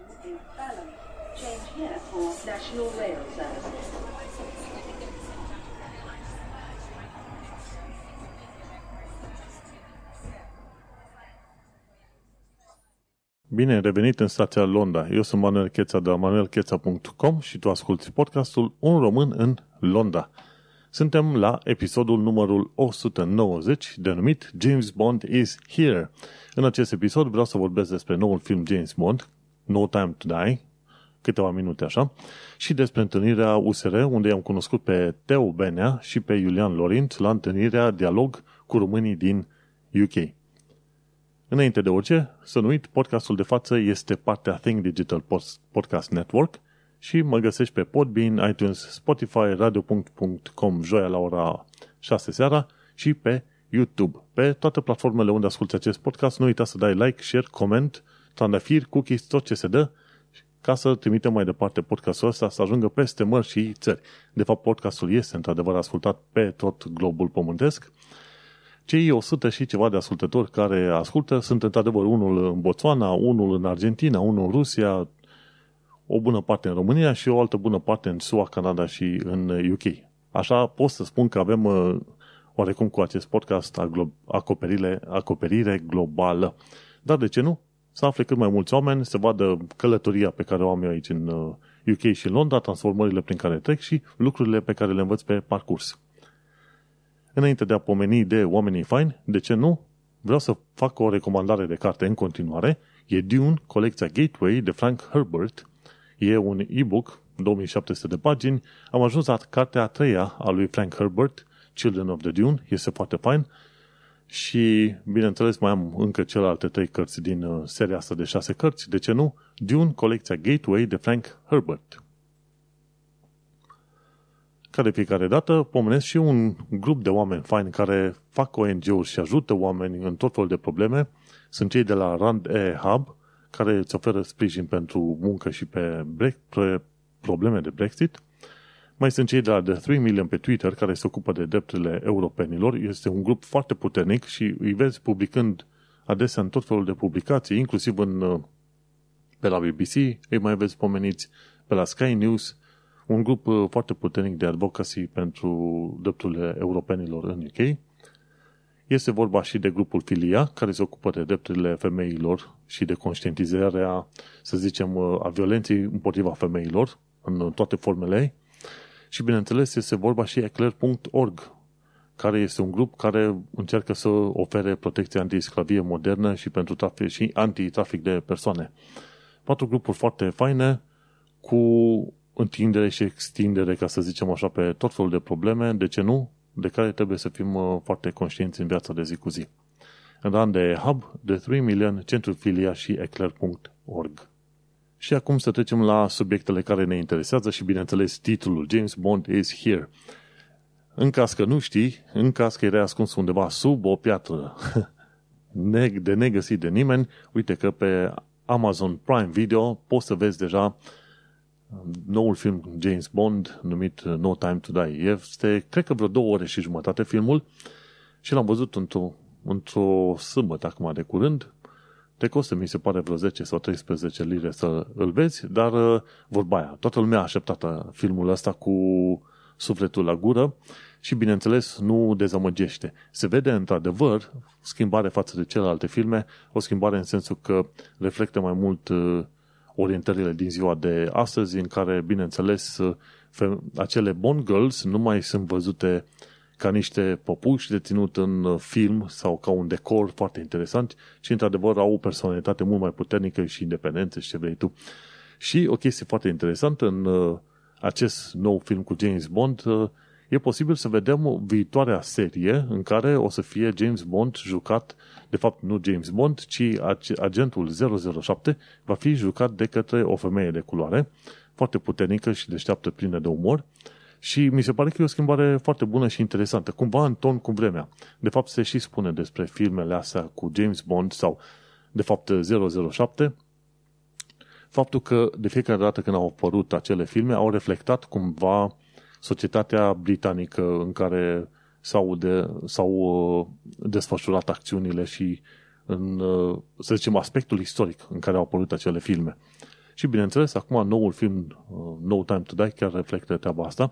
is balance. Change here for National Rail Services. Bine, revenit în stația Londra. Eu sunt Manuel Cheța de la manuelcheța.com și tu asculti podcastul Un român în Londra. Suntem la episodul numărul 190, denumit James Bond is Here. În acest episod vreau să vorbesc despre noul film James Bond, No Time to Die, câteva minute așa, și despre întâlnirea USR, unde am cunoscut pe Teo Benea și pe Iulian Lorint la întâlnirea Dialog cu românii din UK. Înainte de orice, să nu uit, podcastul de față este partea Think Digital Podcast Network și mă găsești pe Podbean, iTunes, Spotify, radio.com joia la ora 6 seara și pe YouTube. Pe toate platformele unde asculti acest podcast, nu uita să dai like, share, comment, trandafir, cookies, tot ce se dă, ca să trimitem mai departe podcastul ăsta să ajungă peste mări și țări. De fapt, podcastul este într-adevăr ascultat pe tot globul pământesc cei 100 și ceva de ascultători care ascultă sunt într-adevăr unul în Botswana, unul în Argentina, unul în Rusia, o bună parte în România și o altă bună parte în SUA, Canada și în UK. Așa pot să spun că avem uh, oarecum cu acest podcast acoperire, acoperire globală. Dar de ce nu? Să afle cât mai mulți oameni, să vadă călătoria pe care o am eu aici în UK uh, și în Londra, transformările prin care trec și lucrurile pe care le învăț pe parcurs. Înainte de a pomeni de oamenii faini, de ce nu? Vreau să fac o recomandare de carte în continuare. E Dune, colecția Gateway de Frank Herbert. E un e-book, 2700 de pagini. Am ajuns la cartea a treia a lui Frank Herbert, Children of the Dune. Este foarte fain. Și, bineînțeles, mai am încă celelalte trei cărți din uh, seria asta de șase cărți. De ce nu? Dune, colecția Gateway de Frank Herbert ca de fiecare dată, pomenesc și un grup de oameni faini care fac ONG-uri și ajută oameni în tot felul de probleme. Sunt cei de la Rand E Hub, care îți oferă sprijin pentru muncă și pe, break, pe probleme de Brexit. Mai sunt cei de la The 3 Million pe Twitter, care se ocupă de drepturile europenilor. Este un grup foarte puternic și îi vezi publicând adesea în tot felul de publicații, inclusiv în, pe la BBC, îi mai vezi pomeniți pe la Sky News, un grup uh, foarte puternic de advocacy pentru drepturile europenilor în UK. Este vorba și de grupul Filia, care se ocupă de drepturile femeilor și de conștientizarea, să zicem, uh, a violenței împotriva femeilor în toate formele ei. Și, bineînțeles, este vorba și eclair.org, care este un grup care încearcă să ofere protecție antisclavie modernă și pentru trafic, și anti-trafic de persoane. Patru grupuri foarte faine cu întindere și extindere, ca să zicem așa, pe tot felul de probleme, de ce nu, de care trebuie să fim uh, foarte conștienți în viața de zi cu zi. În de Hub, de 3 Million, Centru Filia și Eclair.org. Și acum să trecem la subiectele care ne interesează și, bineînțeles, titlul James Bond is here. În caz că nu știi, în caz că era ascuns undeva sub o piatră de negăsit de nimeni, uite că pe Amazon Prime Video poți să vezi deja noul film James Bond numit uh, No Time to Die. Este, cred că vreo două ore și jumătate filmul și l-am văzut într-o, într-o sâmbătă acum de curând. Te costă, mi se pare, vreo 10 sau 13 lire să îl vezi, dar uh, vorba aia, toată lumea a așteptat uh, filmul ăsta cu sufletul la gură și, bineînțeles, nu dezamăgește. Se vede, într-adevăr, schimbare față de celelalte filme, o schimbare în sensul că reflectă mai mult orientările din ziua de astăzi, în care, bineînțeles, acele Bond Girls nu mai sunt văzute ca niște popuși de ținut în film sau ca un decor foarte interesant, ci într-adevăr au o personalitate mult mai puternică și independență și ce vrei tu. Și o chestie foarte interesantă în uh, acest nou film cu James Bond, uh, e posibil să vedem viitoarea serie în care o să fie James Bond jucat de fapt nu James Bond, ci agentul 007 va fi jucat de către o femeie de culoare, foarte puternică și deșteaptă, plină de umor, și mi se pare că e o schimbare foarte bună și interesantă, cumva în ton cu vremea. De fapt, se și spune despre filmele astea cu James Bond sau, de fapt, 007, faptul că de fiecare dată când au apărut acele filme, au reflectat cumva societatea britanică în care s-au, de, s-au uh, desfășurat acțiunile și în, uh, să zicem, aspectul istoric în care au apărut acele filme. Și bineînțeles, acum noul film, uh, No Time to Die, chiar reflectă treaba asta.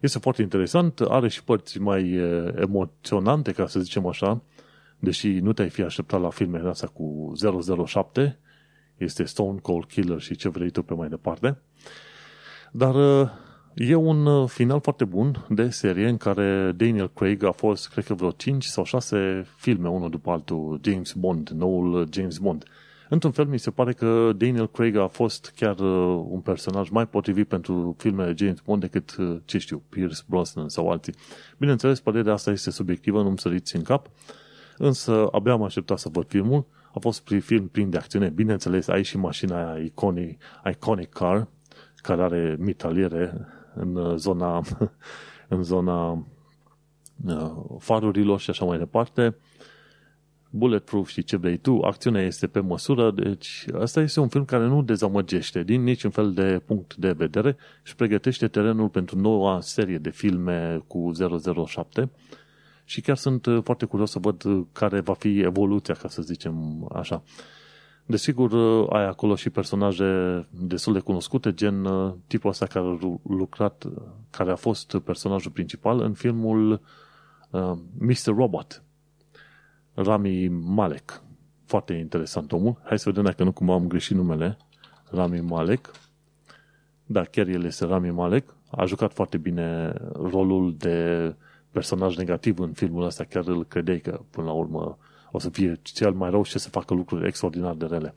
Este foarte interesant, are și părți mai uh, emoționante, ca să zicem așa, deși nu te-ai fi așteptat la filmele astea cu 007, este Stone Cold Killer și ce vrei tu pe mai departe. Dar uh, e un final foarte bun de serie în care Daniel Craig a fost, cred că vreo 5 sau 6 filme, unul după altul, James Bond, noul James Bond. Într-un fel, mi se pare că Daniel Craig a fost chiar uh, un personaj mai potrivit pentru filmele James Bond decât, uh, ce știu, Pierce Brosnan sau alții. Bineînțeles, părerea asta este subiectivă, nu-mi săriți în cap, însă abia am așteptat să văd filmul. A fost prin film plin de acțiune. Bineînțeles, ai și mașina aia iconic, iconic car, care are mitaliere în uh, zona, în zona farurilor și așa mai departe bulletproof și ce vrei tu, acțiunea este pe măsură, deci asta este un film care nu dezamăgește din niciun fel de punct de vedere și pregătește terenul pentru noua serie de filme cu 007 și chiar sunt foarte curios să văd care va fi evoluția, ca să zicem așa. Desigur, ai acolo și personaje destul de cunoscute, gen tipul ăsta care a lucrat, care a fost personajul principal în filmul uh, Mr. Robot, Rami Malek. Foarte interesant omul. Hai să vedem dacă nu cumva am greșit numele. Rami Malek. Da, chiar el este Rami Malek. A jucat foarte bine rolul de personaj negativ în filmul ăsta. Chiar îl credeai că până la urmă o să fie cel mai rău și să facă lucruri extraordinar de rele.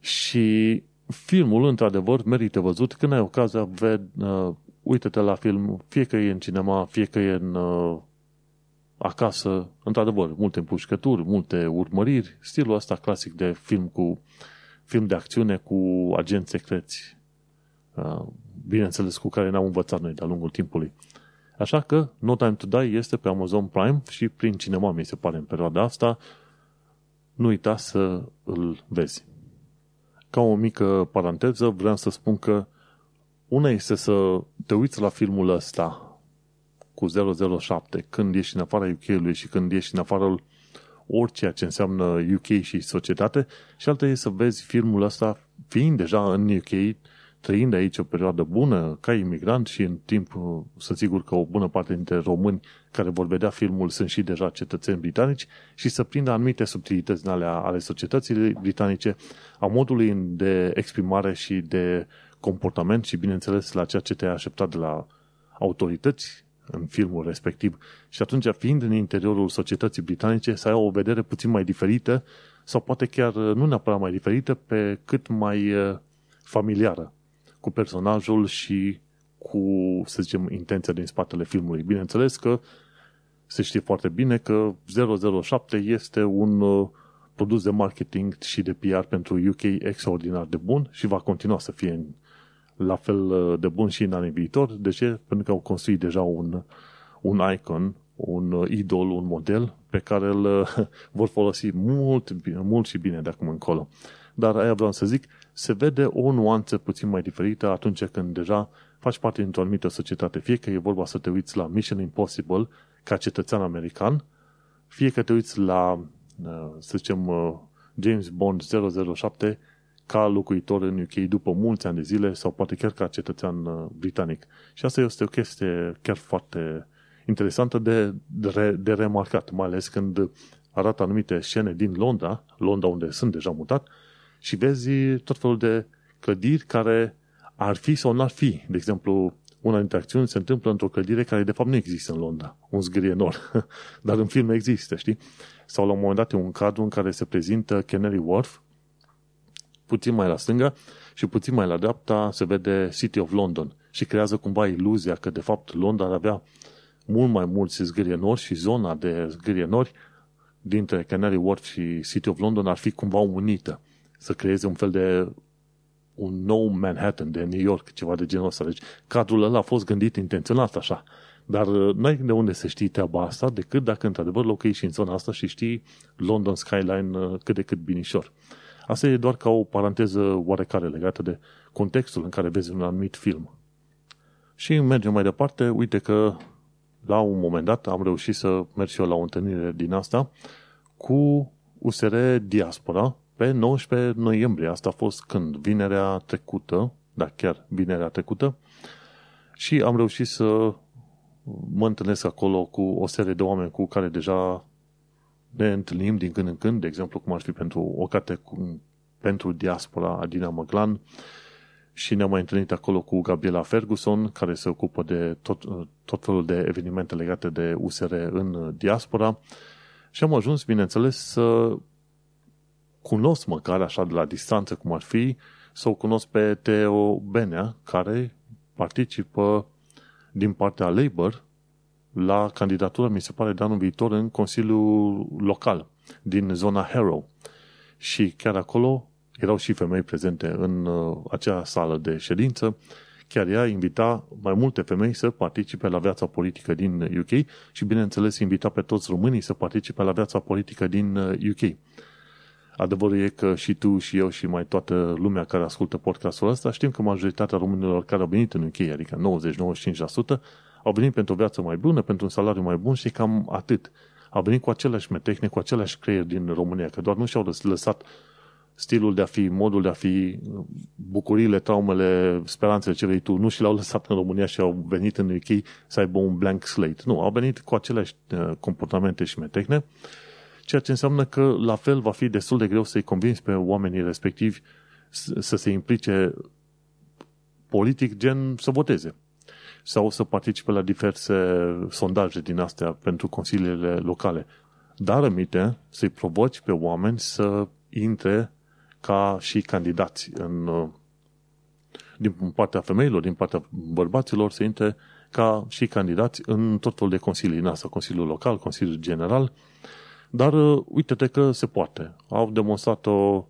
Și filmul, într-adevăr, merită văzut. Când ai ocazia, ved, uh, uite-te la film, fie că e în cinema, fie că e în uh, acasă, într-adevăr, multe împușcături, multe urmăriri, stilul ăsta clasic de film cu film de acțiune cu agenți secreți, uh, bineînțeles cu care ne-am învățat noi de-a lungul timpului. Așa că No Time to Die este pe Amazon Prime și prin cinema, mi se pare, în perioada asta. Nu uita să îl vezi. Ca o mică paranteză, vreau să spun că una este să te uiți la filmul ăsta cu 007 când ești în afara UK-ului și când ești în afara orice ce înseamnă UK și societate. Și alta e să vezi filmul ăsta fiind deja în UK, trăind aici o perioadă bună ca imigrant și în timp sunt sigur că o bună parte dintre români care vor vedea filmul sunt și deja cetățeni britanici și să prindă anumite subtilități din alea ale societății britanice, a modului de exprimare și de comportament și bineînțeles la ceea ce te-ai așteptat de la autorități în filmul respectiv. Și atunci, fiind în interiorul societății britanice, să ai o vedere puțin mai diferită sau poate chiar nu neapărat mai diferită, pe cât mai uh, familiară cu personajul și cu, să zicem, intenția din spatele filmului. Bineînțeles că se știe foarte bine că 007 este un uh, produs de marketing și de PR pentru UK extraordinar de bun și va continua să fie în la fel uh, de bun și în anii viitor. De ce? Pentru că au construit deja un, un icon, un uh, idol, un model pe care îl uh, vor folosi mult, mult și bine de acum încolo. Dar aia vreau să zic, se vede o nuanță puțin mai diferită atunci când deja faci parte dintr-o anumită societate. Fie că e vorba să te uiți la Mission Impossible ca cetățean american, fie că te uiți la, să zicem, James Bond 007 ca locuitor în UK după mulți ani de zile sau poate chiar ca cetățean uh, britanic. Și asta este o chestie chiar foarte interesantă de, de, de remarcat, mai ales când arată anumite scene din Londra, Londra unde sunt deja mutat, și vezi tot felul de clădiri care ar fi sau n-ar fi. De exemplu, una dintre acțiuni se întâmplă într-o clădire care de fapt nu există în Londra, un zgârienor, dar în film există, știi? Sau la un moment dat e un cadru în care se prezintă Canary Wharf, puțin mai la stânga și puțin mai la dreapta se vede City of London și creează cumva iluzia că de fapt Londra avea mult mai mulți zgârienori și zona de zgârienori dintre Canary Wharf și City of London ar fi cumva unită. Să creeze un fel de un nou Manhattan de New York, ceva de genul ăsta. Deci cadrul ăla a fost gândit intenționat așa. Dar uh, nu ai de unde să știi treaba asta decât dacă într-adevăr locuiești în zona asta și știi London Skyline uh, cât de cât binișor. Asta e doar ca o paranteză oarecare legată de contextul în care vezi un anumit film. Și mergem mai departe, uite că la un moment dat am reușit să merg și eu la o întâlnire din asta cu USR Diaspora, pe 19 noiembrie. Asta a fost când? Vinerea trecută, da, chiar vinerea trecută. Și am reușit să mă întâlnesc acolo cu o serie de oameni cu care deja ne întâlnim din când în când, de exemplu, cum ar fi pentru o carte cu, pentru diaspora Adina Măglan. Și ne-am mai întâlnit acolo cu Gabriela Ferguson, care se ocupă de tot, tot felul de evenimente legate de USR în diaspora. Și am ajuns, bineînțeles, să cunosc măcar așa de la distanță cum ar fi, să o cunosc pe Teo Benea, care participă din partea Labour la candidatura, mi se pare, de anul viitor în Consiliul Local din zona Harrow. Și chiar acolo erau și femei prezente în uh, acea sală de ședință. Chiar ea invita mai multe femei să participe la viața politică din UK și, bineînțeles, invita pe toți românii să participe la viața politică din UK. Uh, Adevărul e că și tu și eu și mai toată lumea care ascultă podcastul ăsta știm că majoritatea românilor care au venit în UK, adică 90-95%, au venit pentru o viață mai bună, pentru un salariu mai bun și cam atât. Au venit cu aceleași metehne, cu aceleași creier din România, că doar nu și-au lăsat stilul de a fi, modul de a fi, bucuriile, traumele, speranțele ce vrei tu, nu și le-au lăsat în România și au venit în UK să aibă un blank slate. Nu, au venit cu aceleași uh, comportamente și metehne ceea ce înseamnă că la fel va fi destul de greu să-i convingi pe oamenii respectivi să se implice politic, gen să voteze sau să participe la diverse sondaje din astea pentru consiliile locale. Dar amite să-i provoci pe oameni să intre ca și candidați în, din partea femeilor, din partea bărbaților, să intre ca și candidați în tot felul de consilii, în asta, Consiliul Local, Consiliul General, dar uh, uite-te că se poate. Au demonstrat-o uh,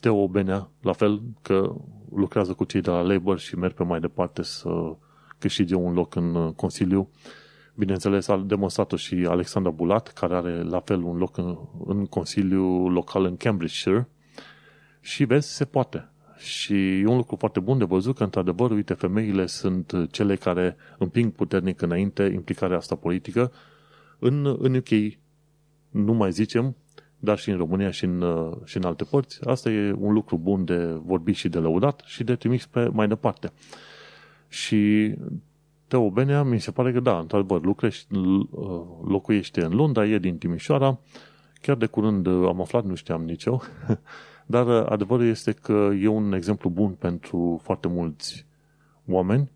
Teo Benea, la fel că lucrează cu cei de la Labour și merg pe mai departe să câștige un loc în uh, Consiliu. Bineînțeles, a demonstrat-o și Alexandra Bulat, care are la fel un loc în, în Consiliul Local în Cambridgeshire. Și vezi, se poate. Și e un lucru foarte bun de văzut că, într-adevăr, uite, femeile sunt cele care împing puternic înainte implicarea asta politică. În, în UK nu mai zicem, dar și în România și în, uh, și în alte părți. Asta e un lucru bun de vorbit și de lăudat și de trimis pe mai departe. Și Teo Benea, mi se pare că da, într-adevăr, lucrești, uh, locuiește în Londra, e din Timișoara, chiar de curând uh, am aflat, nu știam nici eu, dar adevărul este că e un exemplu bun pentru foarte mulți oameni,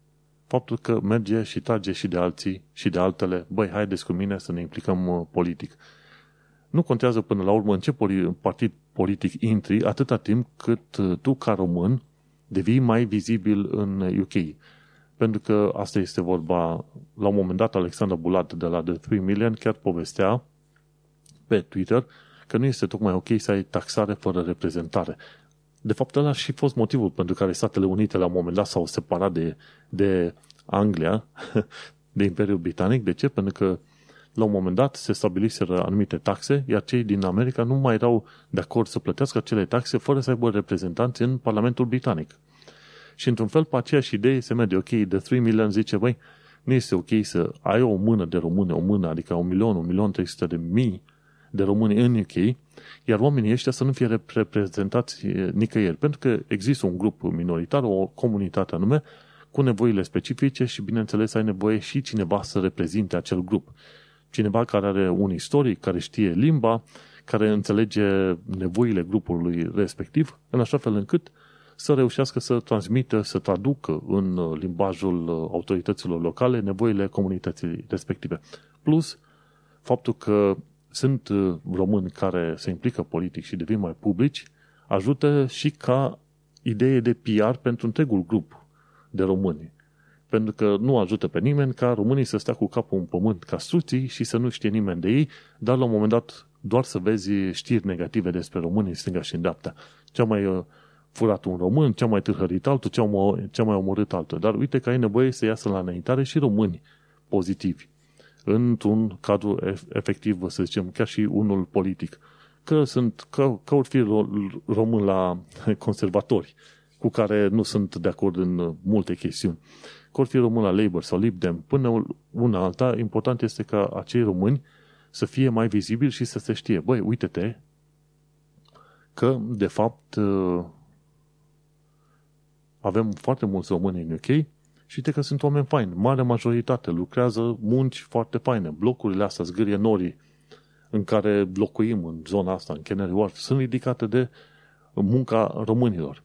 faptul că merge și trage și de alții și de altele, băi, haideți cu mine să ne implicăm politic. Nu contează până la urmă în ce partid politic intri, atâta timp cât uh, tu, ca român, devii mai vizibil în UK. Pentru că asta este vorba, la un moment dat, Alexandra Bulat de la The 3 Million chiar povestea pe Twitter că nu este tocmai ok să ai taxare fără reprezentare. De fapt, ăla și fost motivul pentru care Statele Unite la un moment dat s-au separat de, de Anglia, de Imperiul Britanic. De ce? Pentru că la un moment dat se stabiliseră anumite taxe, iar cei din America nu mai erau de acord să plătească acele taxe fără să aibă reprezentanți în Parlamentul Britanic. Și într-un fel, pe aceeași idee se merge, ok, de 3 milioane zice, băi, nu este ok să ai o mână de români, o mână, adică un milion, un milion 300 de mii de români în UK, iar oamenii ăștia să nu fie reprezentați nicăieri, pentru că există un grup minoritar, o comunitate anume, cu nevoile specifice și, bineînțeles, ai nevoie și cineva să reprezinte acel grup cineva care are un istoric, care știe limba, care înțelege nevoile grupului respectiv, în așa fel încât să reușească să transmită, să traducă în limbajul autorităților locale nevoile comunității respective. Plus, faptul că sunt români care se implică politic și devin mai publici, ajută și ca idee de PR pentru întregul grup de români pentru că nu ajută pe nimeni ca românii să stea cu capul în pământ ca suții și să nu știe nimeni de ei, dar la un moment dat doar să vezi știri negative despre românii stânga și în dreapta. Cea mai uh, furat un român, cea mai târhărit altul, cea mai, cea mai omorât altul. Dar uite că ai nevoie să iasă la înaintare și români pozitivi. Într-un cadru efectiv, să zicem, chiar și unul politic. Că sunt, că, că ori fi român la conservatori, cu care nu sunt de acord în multe chestiuni că ori fi român la Labour sau Lib Dem, până una alta, important este ca acei români să fie mai vizibili și să se știe. Băi, uite-te, că, de fapt, avem foarte mulți români în UK și uite că sunt oameni faini. Mare majoritate lucrează munci foarte faine. Blocurile astea, zgârie norii, în care locuim în zona asta, în Canary Wharf, sunt ridicate de munca românilor.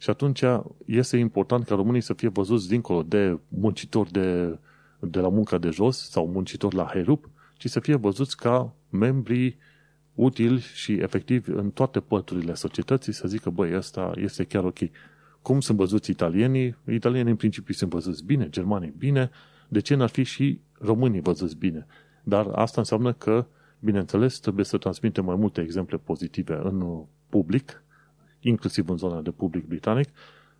Și atunci este important ca românii să fie văzuți dincolo de muncitori de, de la munca de jos sau muncitori la Herup, ci să fie văzuți ca membrii utili și efectivi în toate păturile societății, să zică, băi, ăsta este chiar ok. Cum sunt văzuți italienii? Italienii în principiu sunt văzuți bine, germanii bine, de ce n-ar fi și românii văzuți bine? Dar asta înseamnă că, bineînțeles, trebuie să transmitem mai multe exemple pozitive în public, inclusiv în zona de public britanic,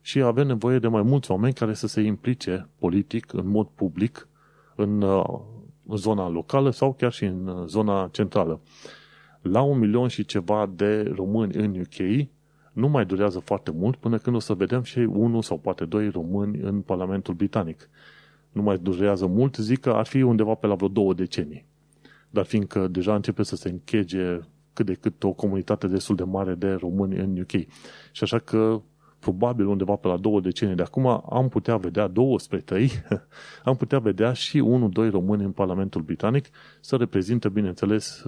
și avem nevoie de mai mulți oameni care să se implice politic, în mod public, în, în zona locală sau chiar și în zona centrală. La un milion și ceva de români în UK, nu mai durează foarte mult până când o să vedem și unul sau poate doi români în Parlamentul Britanic. Nu mai durează mult, zic că ar fi undeva pe la vreo două decenii. Dar fiindcă deja începe să se închege cât de cât o comunitate destul de mare de români în UK. Și așa că probabil undeva pe la două decenii de acum am putea vedea două spre trei, am putea vedea și unul, doi români în Parlamentul Britanic să reprezintă, bineînțeles,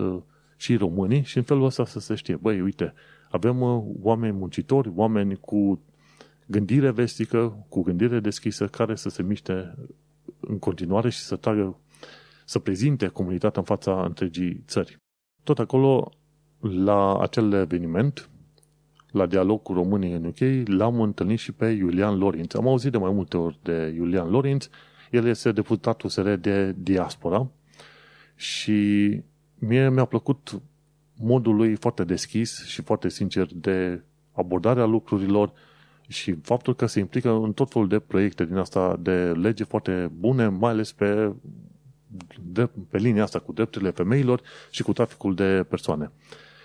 și românii și în felul ăsta să se știe, băi, uite, avem uh, oameni muncitori, oameni cu gândire vestică, cu gândire deschisă, care să se miște în continuare și să tragă, să prezinte comunitatea în fața întregii țări. Tot acolo, la acel eveniment, la dialog cu românii în UK, l-am întâlnit și pe Iulian Lorinț. Am auzit de mai multe ori de Iulian Lorinț. El este deputatul SR de diaspora și mie mi-a plăcut modul lui foarte deschis și foarte sincer de abordarea lucrurilor și faptul că se implică în tot felul de proiecte din asta de lege foarte bune, mai ales pe, de, pe linia asta cu drepturile femeilor și cu traficul de persoane.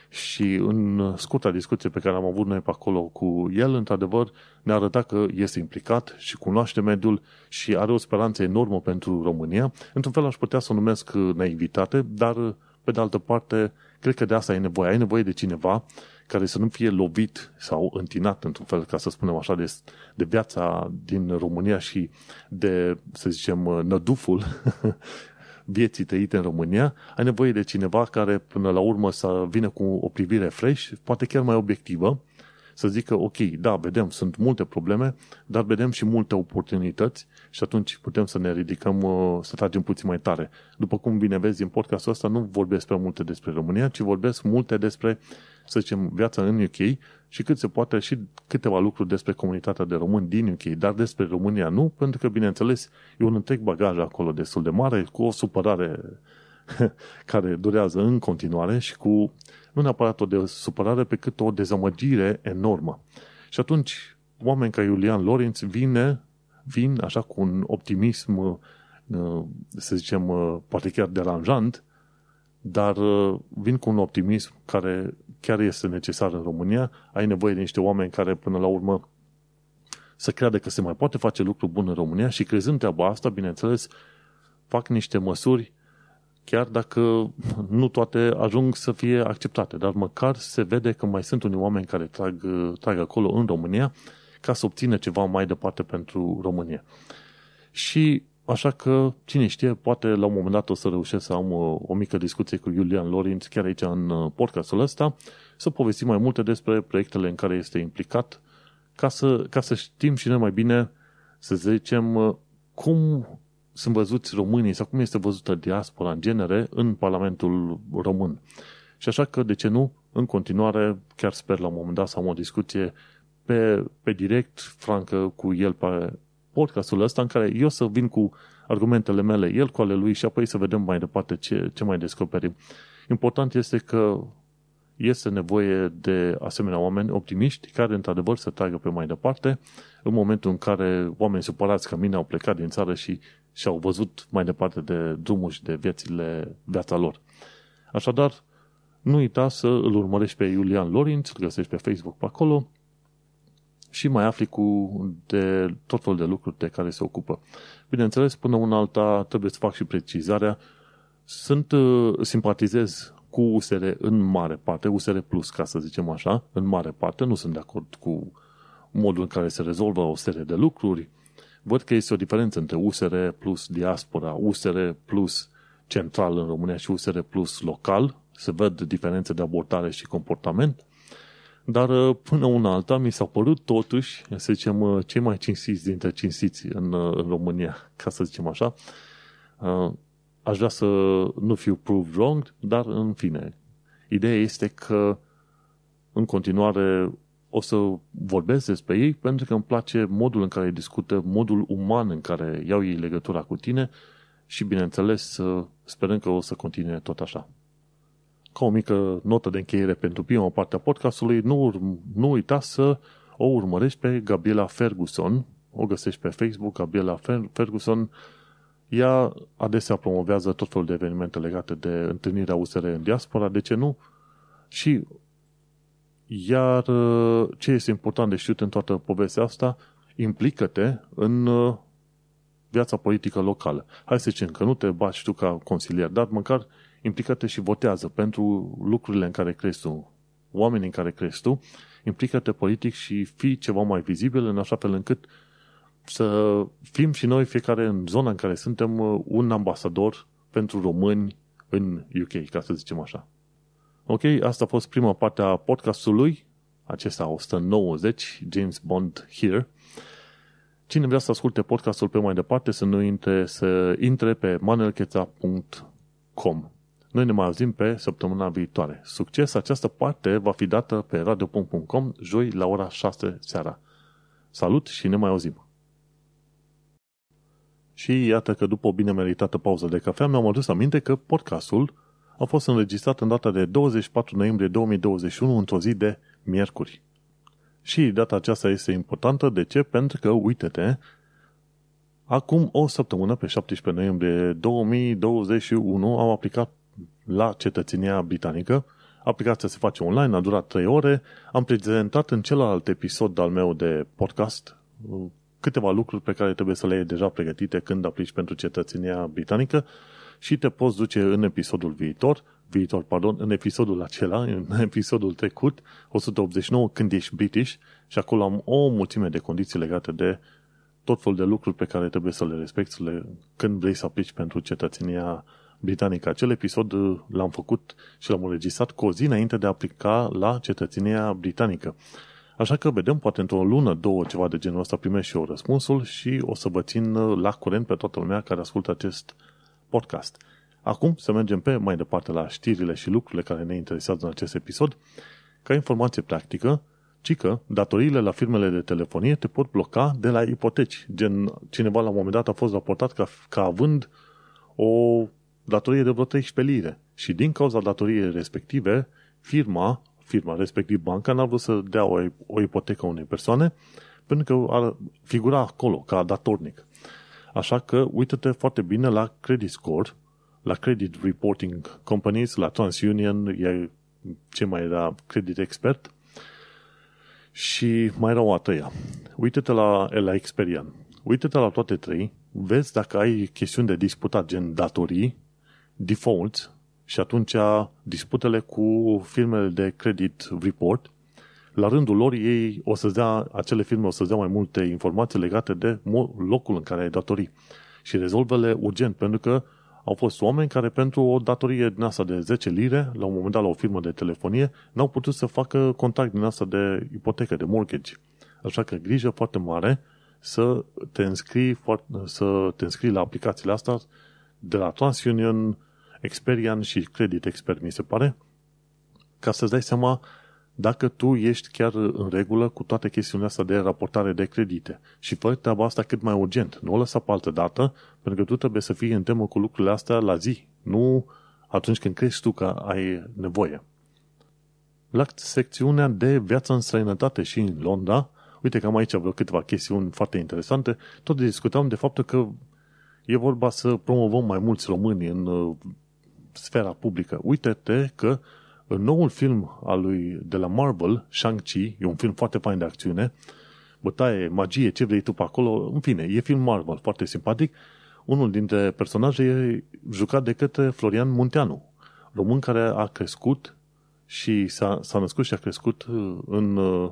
Și în scurta discuție pe care am avut noi pe acolo cu el, într-adevăr, ne arăta că este implicat și cunoaște mediul și are o speranță enormă pentru România. Într-un fel aș putea să o numesc naivitate, dar pe de altă parte, cred că de asta ai nevoie. Ai nevoie de cineva care să nu fie lovit sau întinat, într-un fel, ca să spunem așa, de, de viața din România și de, să zicem, năduful vieții trăite în România, ai nevoie de cineva care, până la urmă, să vină cu o privire fresh, poate chiar mai obiectivă, să zică, ok, da, vedem, sunt multe probleme, dar vedem și multe oportunități și atunci putem să ne ridicăm, uh, să tragem puțin mai tare. După cum bine vezi, în podcastul ăsta nu vorbesc prea multe despre România, ci vorbesc multe despre, să zicem, viața în UK și cât se poate și câteva lucruri despre comunitatea de români din UK, dar despre România nu, pentru că, bineînțeles, e un întreg bagaj acolo destul de mare, cu o supărare care durează în continuare și cu nu neapărat o de supărare, pe cât o dezamăgire enormă. Și atunci, oameni ca Iulian Lorenz vine, vin așa cu un optimism, uh, să zicem, uh, poate chiar deranjant, dar uh, vin cu un optimism care chiar este necesar în România. Ai nevoie de niște oameni care, până la urmă, să creadă că se mai poate face lucru bun în România și crezând treaba asta, bineînțeles, fac niște măsuri chiar dacă nu toate ajung să fie acceptate, dar măcar se vede că mai sunt unii oameni care trag, trag acolo în România ca să obțină ceva mai departe pentru România. Și așa că, cine știe, poate la un moment dat o să reușesc să am o, o mică discuție cu Iulian Lorinț chiar aici în uh, podcastul ăsta, să povestim mai multe despre proiectele în care este implicat, ca să, ca să știm și noi mai bine, să zicem, uh, cum sunt văzuți românii sau cum este văzută diaspora în genere în Parlamentul Român. Și așa că, de ce nu, în continuare, chiar sper la un moment dat să am o discuție pe, pe direct, francă, cu el pe podcastul ăsta, în care eu să vin cu argumentele mele, el cu ale lui și apoi să vedem mai departe ce, ce mai descoperim. Important este că este nevoie de asemenea oameni optimiști care, într-adevăr, să tragă pe mai departe în momentul în care oameni supărați ca mine au plecat din țară și și au văzut mai departe de drumul și de viețile, viața lor. Așadar, nu uita să îl urmărești pe Iulian Lorinț, îl găsești pe Facebook pe acolo și mai afli cu de tot felul de lucruri de care se ocupă. Bineînțeles, până una alta trebuie să fac și precizarea. Sunt, uh, simpatizez cu USR în mare parte, USR Plus, ca să zicem așa, în mare parte, nu sunt de acord cu modul în care se rezolvă o serie de lucruri. Văd că este o diferență între USR plus diaspora, USR plus central în România și USR plus local. Se văd diferențe de abordare și comportament. Dar uh, până una alta mi s-au părut totuși, să zicem, uh, cei mai cinstiți dintre cinstiți în, uh, în România, ca să zicem așa. Aș vrea să nu fiu proved wrong, dar în fine. Ideea este că în continuare o să vorbesc despre ei pentru că îmi place modul în care discută, modul uman în care iau ei legătura cu tine și, bineînțeles, sperăm că o să continue tot așa. Ca o mică notă de încheiere pentru prima parte a podcastului, nu, nu uita să o urmărești pe Gabriela Ferguson, o găsești pe Facebook, Gabriela Ferguson, ea adesea promovează tot felul de evenimente legate de întâlnirea USR în diaspora, de ce nu? Și iar uh, ce este important de știut în toată povestea asta, implică-te în uh, viața politică locală. Hai să zicem că nu te baci tu ca consilier, dar măcar implică-te și votează pentru lucrurile în care crezi tu, oamenii în care crezi tu, implică-te politic și fii ceva mai vizibil în așa fel încât să fim și noi fiecare în zona în care suntem uh, un ambasador pentru români în UK, ca să zicem așa. Ok, asta a fost prima parte a podcastului, acesta 190, James Bond Here. Cine vrea să asculte podcastul pe mai departe, să nu intre, să intre pe manelcheța.com. Noi ne mai auzim pe săptămâna viitoare. Succes! Această parte va fi dată pe radio.com joi la ora 6 seara. Salut și ne mai auzim! Și iată că după o bine meritată pauză de cafea mi-am adus aminte că podcastul a fost înregistrat în data de 24 noiembrie 2021 într-o zi de miercuri. Și data aceasta este importantă, de ce? Pentru că, uite-te, acum o săptămână, pe 17 noiembrie 2021, am aplicat la cetățenia britanică. Aplicația se face online, a durat 3 ore. Am prezentat în celălalt episod al meu de podcast câteva lucruri pe care trebuie să le ai deja pregătite când aplici pentru cetățenia britanică și te poți duce în episodul viitor, viitor, pardon, în episodul acela, în episodul trecut, 189, când ești British și acolo am o mulțime de condiții legate de tot felul de lucruri pe care trebuie să le respecti când vrei să aplici pentru cetățenia britanică. Acel episod uh, l-am făcut și l-am înregistrat cu o zi înainte de a aplica la cetățenia britanică. Așa că vedem, poate într-o lună, două, ceva de genul ăsta, primești și eu răspunsul și o să vă țin uh, la curent pe toată lumea care ascultă acest podcast. Acum să mergem pe mai departe la știrile și lucrurile care ne interesează în acest episod. Ca informație practică, ci că datoriile la firmele de telefonie te pot bloca de la ipoteci. Gen, cineva la un moment dat a fost raportat ca, ca având o datorie de vreo 13 lire. Și din cauza datoriei respective, firma, firma respectiv banca, n-a vrut să dea o, o ipotecă unei persoane pentru că ar figura acolo ca datornic. Așa că uită-te foarte bine la credit score, la credit reporting companies, la TransUnion, e ce mai era credit expert, și mai era o a treia. Uită-te la, la Experian. Uită-te la toate trei, vezi dacă ai chestiuni de disputat, gen datorii, default, și atunci disputele cu firmele de credit report, la rândul lor ei o să dea, acele firme o să dea mai multe informații legate de locul în care ai datorii. Și rezolvele urgent, pentru că au fost oameni care pentru o datorie din asta de 10 lire, la un moment dat la o firmă de telefonie, n-au putut să facă contact din asta de ipotecă, de mortgage. Așa că grijă foarte mare să te înscrii, să te înscrii la aplicațiile astea de la TransUnion, Experian și Credit Expert, mi se pare, ca să-ți dai seama dacă tu ești chiar în regulă cu toate chestiunile astea de raportare de credite. Și fă treaba asta cât mai urgent. Nu o lăsa pe altă dată, pentru că tu trebuie să fii în temă cu lucrurile astea la zi, nu atunci când crezi tu că ai nevoie. La secțiunea de viață în străinătate și în Londra, uite că am aici vreo câteva chestiuni foarte interesante, tot discutam de faptul că e vorba să promovăm mai mulți români în uh, sfera publică. Uite-te că în noul film al lui de la Marvel, Shang-Chi, e un film foarte fain de acțiune, bătaie, magie, ce vrei tu pe acolo, în fine, e film Marvel, foarte simpatic. Unul dintre personaje e jucat de către Florian Munteanu. român care a crescut și s-a, s-a născut și a crescut uh, în uh,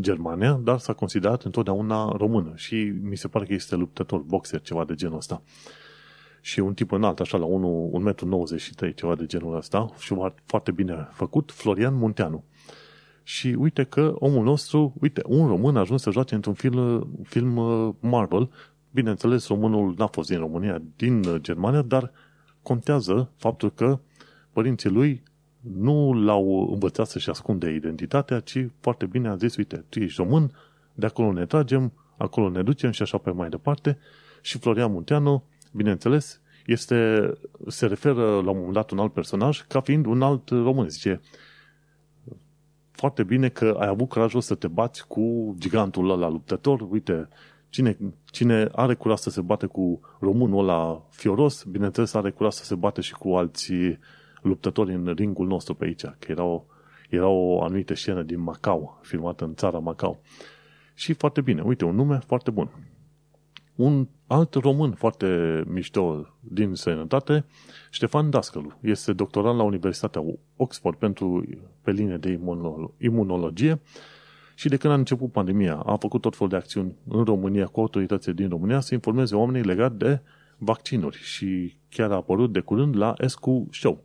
Germania, dar s-a considerat întotdeauna română și mi se pare că este luptător, boxer, ceva de genul ăsta. Și un tip înalt, așa, la 1,93 m, ceva de genul ăsta, și foarte bine făcut, Florian Munteanu. Și uite că omul nostru, uite, un român a ajuns să joace într-un film, film uh, Marvel. Bineînțeles, românul n-a fost din România, din Germania, dar contează faptul că părinții lui nu l-au învățat să-și ascunde identitatea, ci foarte bine a zis, uite, tu ești român, de acolo ne tragem, acolo ne ducem și așa pe mai departe. Și Florian Munteanu, bineînțeles, este, se referă la un moment dat un alt personaj ca fiind un alt român. Zice, foarte bine că ai avut curajul să te bați cu gigantul ăla luptător. Uite, cine, cine are curaj să se bate cu românul ăla fioros, bineînțeles are curaj să se bate și cu alții luptători în ringul nostru pe aici, că era o, era o anumită scenă din Macau, filmată în țara Macau. Și foarte bine, uite, un nume foarte bun. Un alt român foarte mișto din sănătate, Ștefan Dascălu, este doctorant la Universitatea Oxford pentru, pe linie de imunologie și de când a început pandemia a făcut tot fel de acțiuni în România cu autoritățile din România să informeze oamenii legat de vaccinuri și chiar a apărut de curând la SQ Show.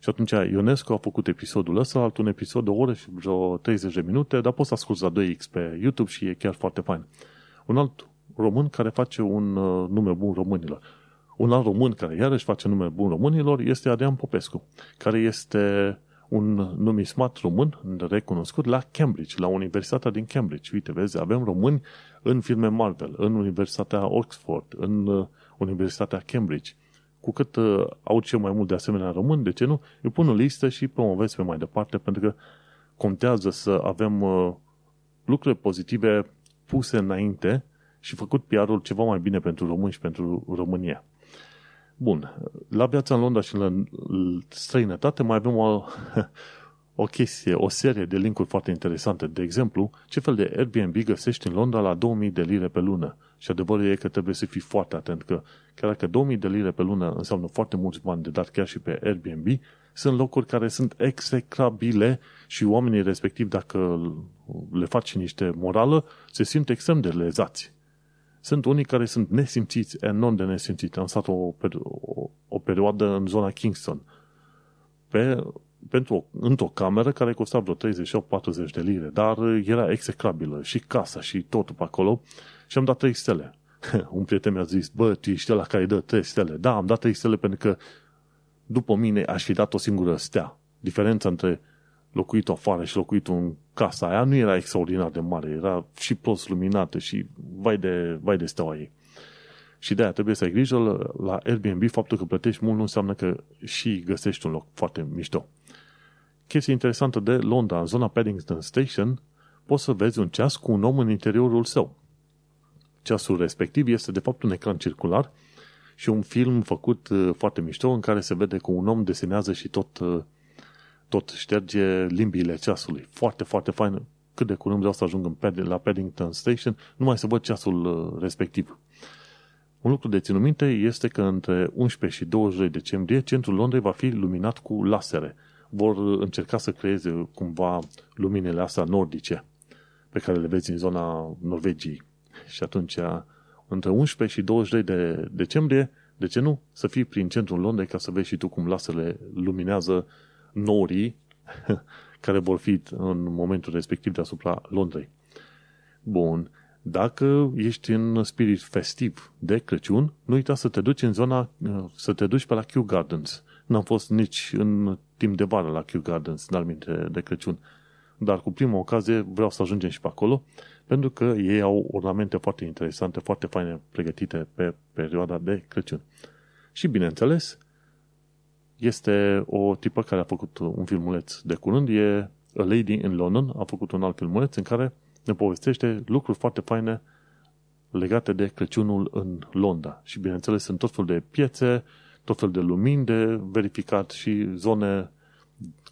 Și atunci Ionescu a făcut episodul ăsta, alt un episod de o oră și vreo 30 de minute, dar poți să asculti la 2X pe YouTube și e chiar foarte fain. Un alt român care face un uh, nume bun românilor. Un alt român care iarăși face nume bun românilor este Adrian Popescu, care este un numismat român recunoscut la Cambridge, la Universitatea din Cambridge. Uite, vezi, avem români în filme Marvel, în Universitatea Oxford, în uh, Universitatea Cambridge. Cu cât uh, au ce mai mult de asemenea români, de ce nu, îi pun o listă și promovez pe mai departe, pentru că contează să avem uh, lucruri pozitive puse înainte și făcut PR-ul ceva mai bine pentru români și pentru România. Bun, la viața în Londra și în străinătate mai avem o, o chestie, o serie de linkuri foarte interesante. De exemplu, ce fel de Airbnb găsești în Londra la 2000 de lire pe lună? Și adevărul e că trebuie să fii foarte atent, că chiar dacă 2000 de lire pe lună înseamnă foarte mulți bani de dat chiar și pe Airbnb, sunt locuri care sunt execrabile și oamenii respectiv, dacă le faci niște morală, se simt extrem de lezați. Sunt unii care sunt nesimțiți, enorm de nesimțiți. Am stat o, o, o perioadă în zona Kingston pe, pentru, într-o cameră care costa vreo 38-40 de lire, dar era execrabilă și casa și totul pe acolo și am dat 3 stele. Un prieten mi-a zis, bă, tu ești la care dă 3 stele. Da, am dat 3 stele pentru că după mine aș fi dat o singură stea. Diferența între locuit afară și locuit în casa aia nu era extraordinar de mare, era și prost luminată și vai de, vai de steaua ei. Și de aia trebuie să ai grijă la Airbnb, faptul că plătești mult nu înseamnă că și găsești un loc foarte mișto. Chestia interesantă de Londra, în zona Paddington Station, poți să vezi un ceas cu un om în interiorul său. Ceasul respectiv este de fapt un ecran circular și un film făcut uh, foarte mișto în care se vede că un om desenează și tot uh, tot șterge limbile ceasului. Foarte, foarte fain. Cât de curând vreau să ajung în Pad- la Paddington Station, numai să văd ceasul uh, respectiv. Un lucru de ținut minte este că între 11 și 22 decembrie centrul Londrei va fi luminat cu lasere. Vor încerca să creeze cumva luminele astea nordice pe care le vezi în zona Norvegiei. Și atunci, între 11 și 22 de decembrie, de ce nu? Să fii prin centrul Londrei ca să vezi și tu cum lasele luminează norii care vor fi în momentul respectiv deasupra Londrei. Bun. Dacă ești în spirit festiv de Crăciun, nu uita să te duci în zona, să te duci pe la Kew Gardens. N-am fost nici în timp de vară la Kew Gardens, dar minte de Crăciun. Dar cu prima ocazie vreau să ajungem și pe acolo, pentru că ei au ornamente foarte interesante, foarte faine pregătite pe perioada de Crăciun. Și bineînțeles, este o tipă care a făcut un filmuleț de curând, e A Lady in London, a făcut un alt filmuleț în care ne povestește lucruri foarte faine legate de Crăciunul în Londra. Și bineînțeles sunt tot fel de piețe, tot fel de lumini de verificat și zone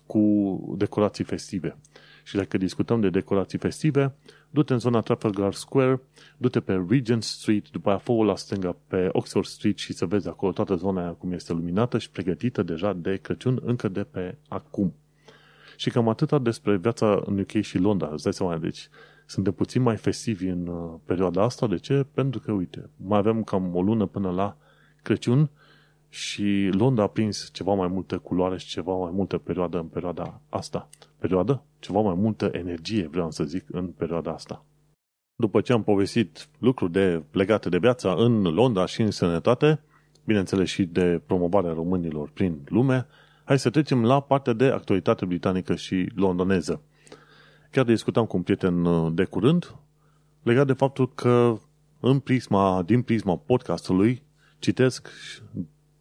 cu decorații festive. Și dacă discutăm de decorații festive, du-te în zona Trafalgar Square, du-te pe Regent Street, după aia fă la stânga pe Oxford Street și să vezi acolo toată zona aia cum este luminată și pregătită deja de Crăciun încă de pe acum. Și cam atâta despre viața în UK și Londra, îți dai seama, deci suntem puțin mai festivi în uh, perioada asta. De ce? Pentru că, uite, mai avem cam o lună până la Crăciun și Londra a prins ceva mai multă culoare și ceva mai multă perioadă în perioada asta. Perioadă? Ceva mai multă energie, vreau să zic, în perioada asta. După ce am povestit lucruri de, legate de viața în Londra și în sănătate, bineînțeles și de promovarea românilor prin lume, hai să trecem la partea de actualitate britanică și londoneză. Chiar discutam cu un prieten uh, de curând legat de faptul că în prisma, din prisma podcastului citesc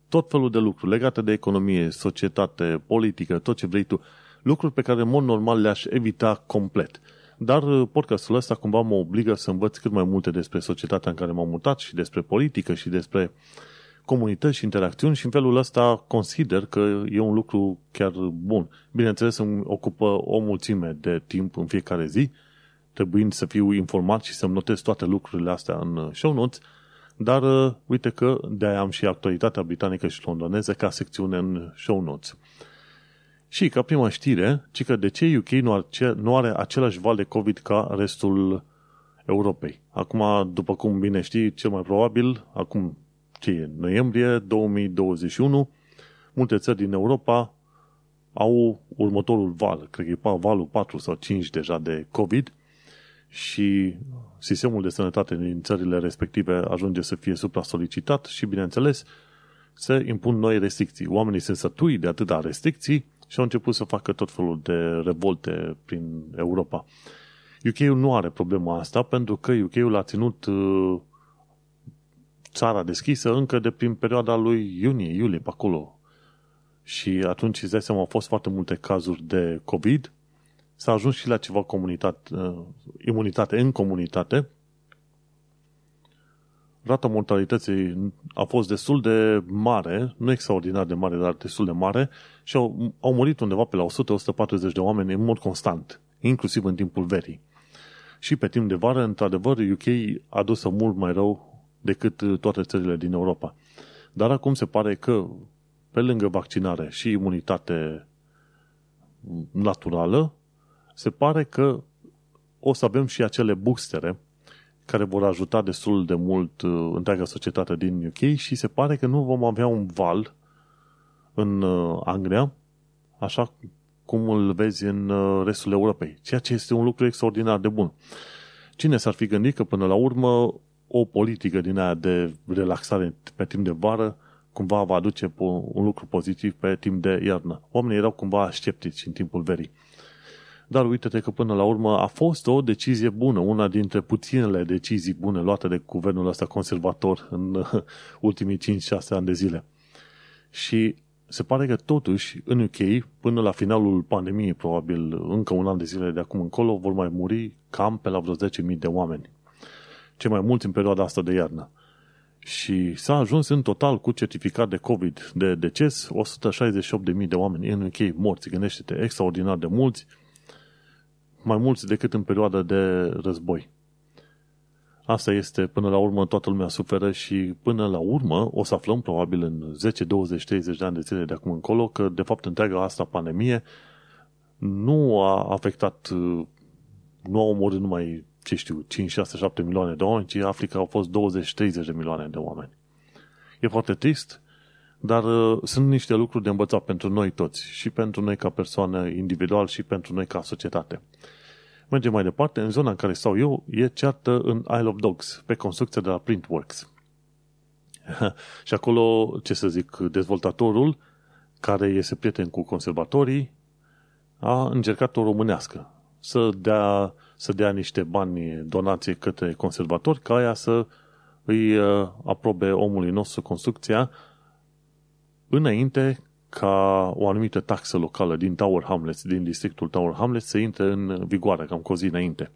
tot felul de lucruri legate de economie, societate, politică, tot ce vrei tu, lucruri pe care în mod normal le-aș evita complet. Dar uh, podcastul ăsta cumva mă obligă să învăț cât mai multe despre societatea în care m-am mutat și despre politică și despre comunități și interacțiuni și în felul ăsta consider că e un lucru chiar bun. Bineînțeles, îmi ocupă o mulțime de timp în fiecare zi, trebuind să fiu informat și să-mi notez toate lucrurile astea în show notes, dar uh, uite că de-aia am și actualitatea britanică și londoneză ca secțiune în show notes. Și ca prima știre, ci că de ce UK nu are, nu are același val de COVID ca restul Europei. Acum, după cum bine știi, cel mai probabil, acum ce e, noiembrie 2021, multe țări din Europa au următorul val, cred că e valul 4 sau 5 deja de COVID și sistemul de sănătate din țările respective ajunge să fie supra-solicitat și, bineînțeles, se impun noi restricții. Oamenii se sătui de atâta restricții și au început să facă tot felul de revolte prin Europa. UK-ul nu are problema asta pentru că UK-ul a ținut uh, țara deschisă încă de prin perioada lui iunie, iulie, pe acolo. Și atunci, îți dai seama, au fost foarte multe cazuri de COVID, s-a ajuns și la ceva comunitate, uh, imunitate în comunitate. Rata mortalității a fost destul de mare, nu extraordinar de mare, dar destul de mare și au, au murit undeva pe la 100-140 de oameni în mod constant, inclusiv în timpul verii. Și pe timp de vară, într-adevăr, UK a dus mult mai rău decât uh, toate țările din Europa. Dar acum se pare că, pe lângă vaccinare și imunitate naturală, se pare că o să avem și acele boostere care vor ajuta destul de mult uh, întreaga societate din UK și se pare că nu vom avea un val în uh, Anglia, așa cum îl vezi în restul Europei, ceea ce este un lucru extraordinar de bun. Cine s-ar fi gândit că până la urmă o politică din aia de relaxare pe timp de vară cumva va aduce un lucru pozitiv pe timp de iarnă. Oamenii erau cumva sceptici în timpul verii. Dar uite-te că până la urmă a fost o decizie bună, una dintre puținele decizii bune luate de guvernul ăsta conservator în ultimii 5-6 ani de zile. Și se pare că totuși în UK, până la finalul pandemiei, probabil încă un an de zile de acum încolo, vor mai muri cam pe la vreo 10.000 de oameni cei mai mulți în perioada asta de iarnă. Și s-a ajuns în total cu certificat de COVID de deces 168.000 de oameni în UK morți. Gândește-te, extraordinar de mulți, mai mulți decât în perioada de război. Asta este, până la urmă, toată lumea suferă și până la urmă o să aflăm probabil în 10, 20, 30 de ani de zile de acum încolo că, de fapt, întreaga asta pandemie nu a afectat, nu a omorât numai ce știu, 5, 6, 7 milioane de oameni, ci Africa au fost 20-30 de milioane de oameni. E foarte trist, dar uh, sunt niște lucruri de învățat pentru noi toți, și pentru noi ca persoană individual și pentru noi ca societate. Mergem mai departe, în zona în care stau eu, e ceartă în Isle of Dogs, pe construcția de la Printworks. și acolo, ce să zic, dezvoltatorul, care este prieten cu conservatorii, a încercat o românească să dea să dea niște bani donație către conservatori ca aia să îi uh, aprobe omului nostru construcția înainte ca o anumită taxă locală din Tower Hamlets, din districtul Tower Hamlets, să intre în vigoare, cam cu o zi înainte.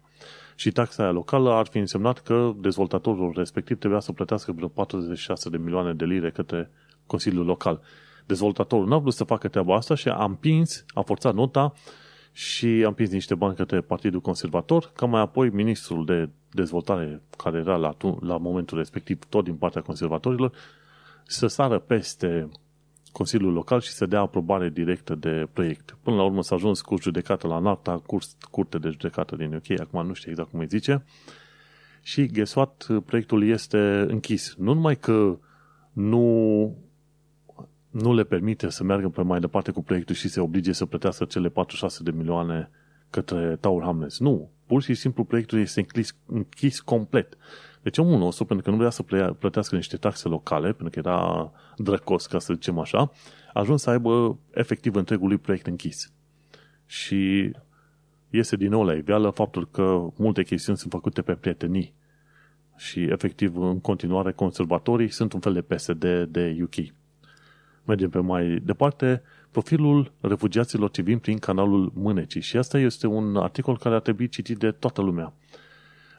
Și taxa aia locală ar fi însemnat că dezvoltatorul respectiv trebuia să plătească vreo 46 de milioane de lire către Consiliul Local. Dezvoltatorul n-a vrut să facă treaba asta și a împins, a forțat nota și am prins niște bani către Partidul Conservator, ca mai apoi ministrul de dezvoltare care era la, la momentul respectiv tot din partea conservatorilor să sară peste Consiliul Local și să dea aprobare directă de proiect. Până la urmă s-a ajuns cu judecată la Narta, curs, curte de judecată din UK, acum nu știu exact cum îi zice, și guess what? proiectul este închis. Nu numai că nu, nu le permite să meargă pe mai departe cu proiectul și se oblige să plătească cele 46 de milioane către Tower Hamlets. Nu. Pur și simplu proiectul este închis, închis complet. Deci omul nostru, pentru că nu vrea să plătească niște taxe locale, pentru că era drăcos, ca să zicem așa, a ajuns să aibă efectiv întregul lui proiect închis. Și iese din nou la iveală faptul că multe chestiuni sunt făcute pe prietenii și efectiv în continuare conservatorii sunt un fel de PSD de UK. Mergem pe mai departe, profilul refugiaților ce vin prin canalul Mânecii și asta este un articol care ar trebui citit de toată lumea.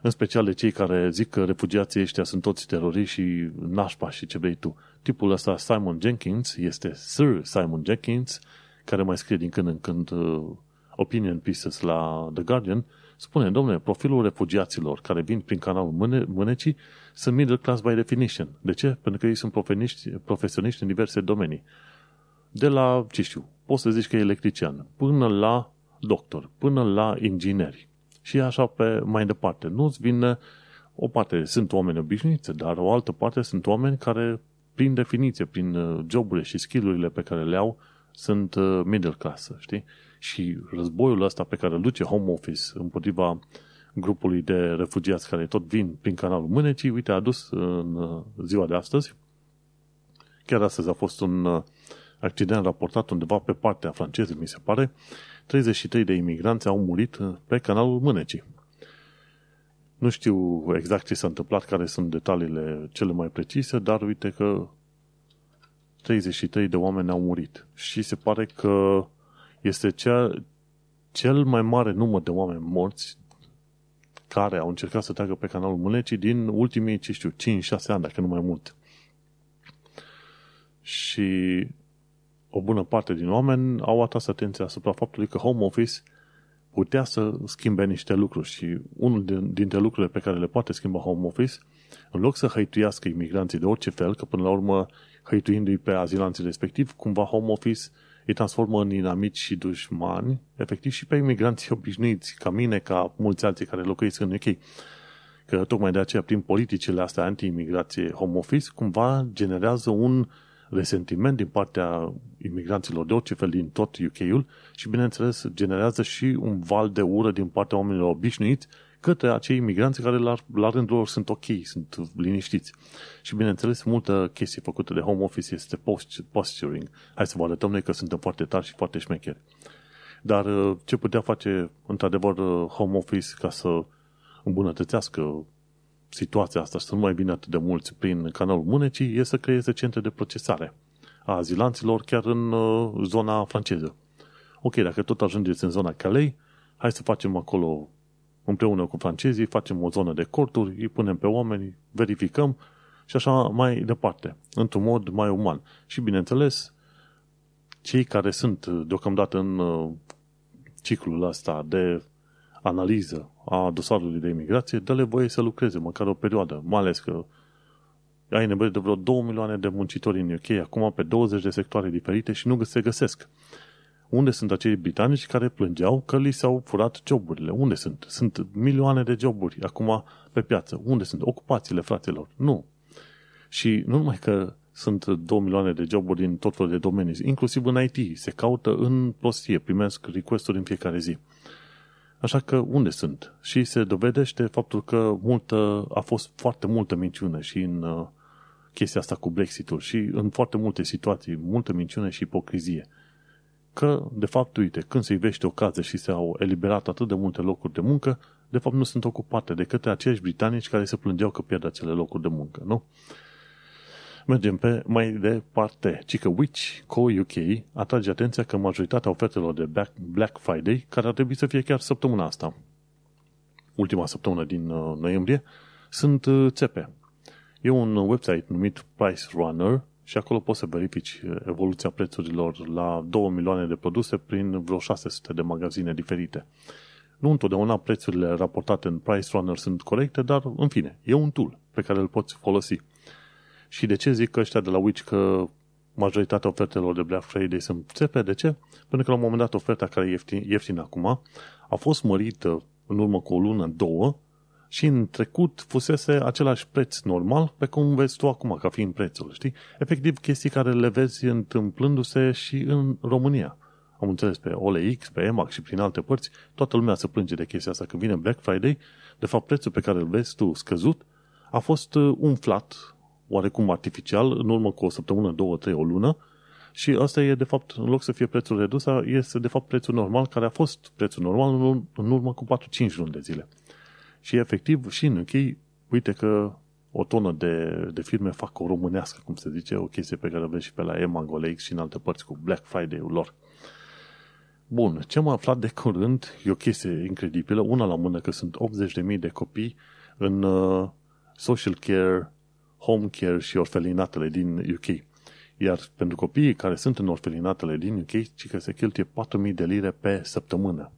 În special de cei care zic că refugiații ăștia sunt toți teroriști și nașpa și ce vrei tu. Tipul ăsta, Simon Jenkins, este Sir Simon Jenkins, care mai scrie din când în când uh, opinion pieces la The Guardian, spune, domnule, profilul refugiaților care vin prin canalul mâne, Mânecii sunt middle class by definition. De ce? Pentru că ei sunt profesioniști în diverse domenii. De la, ce știu, poți să zici că e electrician, până la doctor, până la ingineri. Și așa pe mai departe. Nu-ți vine o parte, sunt oameni obișnuiți, dar o altă parte sunt oameni care, prin definiție, prin uh, joburile și skillurile pe care le au, sunt uh, middle class, știi? Și războiul ăsta pe care îl duce Home Office împotriva grupului de refugiați care tot vin prin canalul Mânecii, uite, a adus în uh, ziua de astăzi, chiar astăzi a fost un uh, accident raportat undeva pe partea franceză, mi se pare, 33 de imigranți au murit pe canalul Mânecii. Nu știu exact ce s-a întâmplat, care sunt detaliile cele mai precise, dar uite că 33 de oameni au murit. Și se pare că este cea, cel mai mare număr de oameni morți care au încercat să treacă pe canalul Mânecii din ultimii, ce știu, 5-6 ani, dacă nu mai mult. Și o bună parte din oameni au atras atenția asupra faptului că Home Office putea să schimbe niște lucruri și unul dintre lucrurile pe care le poate schimba Home Office, în loc să hăituiască imigranții de orice fel, că până la urmă hăituindu-i pe azilanții respectiv, cumva Home Office îi transformă în inamici și dușmani, efectiv și pe imigranții obișnuiți, ca mine, ca mulți alții care locuiesc în UK. Că tocmai de aceea, prin politicile astea anti-imigrație home office, cumva generează un resentiment din partea imigranților de orice fel din tot UK-ul și, bineînțeles, generează și un val de ură din partea oamenilor obișnuiți către acei imigranți care la, la rândul lor sunt ok, sunt liniștiți. Și bineînțeles, multă chestie făcută de home office este posturing. Hai să vă arătăm noi că suntem foarte tari și foarte șmecheri. Dar uh, ce putea face într-adevăr uh, home office ca să îmbunătățească situația asta și să nu mai vină atât de mulți prin canalul Mânecii e să creeze centre de procesare a azilanților chiar în uh, zona franceză. Ok, dacă tot ajungeți în zona Calais, hai să facem acolo împreună cu francezii, facem o zonă de corturi, îi punem pe oameni, verificăm și așa mai departe, într-un mod mai uman. Și bineînțeles, cei care sunt deocamdată în uh, ciclul ăsta de analiză a dosarului de imigrație, dă-le voie să lucreze măcar o perioadă, mai ales că ai nevoie de vreo 2 milioane de muncitori în UK acum pe 20 de sectoare diferite și nu se găsesc. Unde sunt acei britanici care plângeau că li s-au furat joburile? Unde sunt? Sunt milioane de joburi acum pe piață. Unde sunt? Ocupațiile fraților. Nu. Și nu numai că sunt 2 milioane de joburi din tot felul de domenii, inclusiv în IT. Se caută în prostie, primesc request-uri în fiecare zi. Așa că unde sunt? Și se dovedește faptul că multă, a fost foarte multă minciună și în uh, chestia asta cu Brexit-ul și în foarte multe situații, multă minciună și ipocrizie că, de fapt, uite, când se ivește o cază și se-au eliberat atât de multe locuri de muncă, de fapt nu sunt ocupate de către aceiași britanici care se plângeau că pierd acele locuri de muncă, nu? Mergem pe mai departe. Cică Witch Co. UK atrage atenția că majoritatea ofertelor de Black Friday, care ar trebui să fie chiar săptămâna asta, ultima săptămână din uh, noiembrie, sunt uh, țepe. E un website numit Price Runner și acolo poți să verifici evoluția prețurilor la 2 milioane de produse prin vreo 600 de magazine diferite. Nu întotdeauna prețurile raportate în Price Runner sunt corecte, dar în fine, e un tool pe care îl poți folosi. Și de ce zic că ăștia de la Witch că majoritatea ofertelor de Black Friday sunt țepe? De ce? Pentru că la un moment dat oferta care e ieftin, ieftină acum a fost mărită în urmă cu o lună, două, și în trecut fusese același preț normal pe cum vezi tu acum, ca fiind prețul, știi? Efectiv, chestii care le vezi întâmplându-se și în România. Am înțeles pe OLX, pe EMAG și prin alte părți, toată lumea se plânge de chestia asta. Când vine Black Friday, de fapt prețul pe care îl vezi tu scăzut a fost uh, umflat oarecum artificial în urmă cu o săptămână, două, trei, o lună și asta e de fapt, în loc să fie prețul redus, este de fapt prețul normal care a fost prețul normal în urmă cu 4-5 luni de zile. Și efectiv, și în UK, uite că o tonă de, de firme fac o românească, cum se zice, o chestie pe care o vezi și pe la Emag, OLX și în alte părți cu Black Friday-ul lor. Bun, ce am aflat de curând e o chestie incredibilă, una la mână că sunt 80.000 de copii în uh, social care, home care și orfelinatele din UK. Iar pentru copiii care sunt în orfelinatele din UK, ci că se cheltuie 4.000 de lire pe săptămână.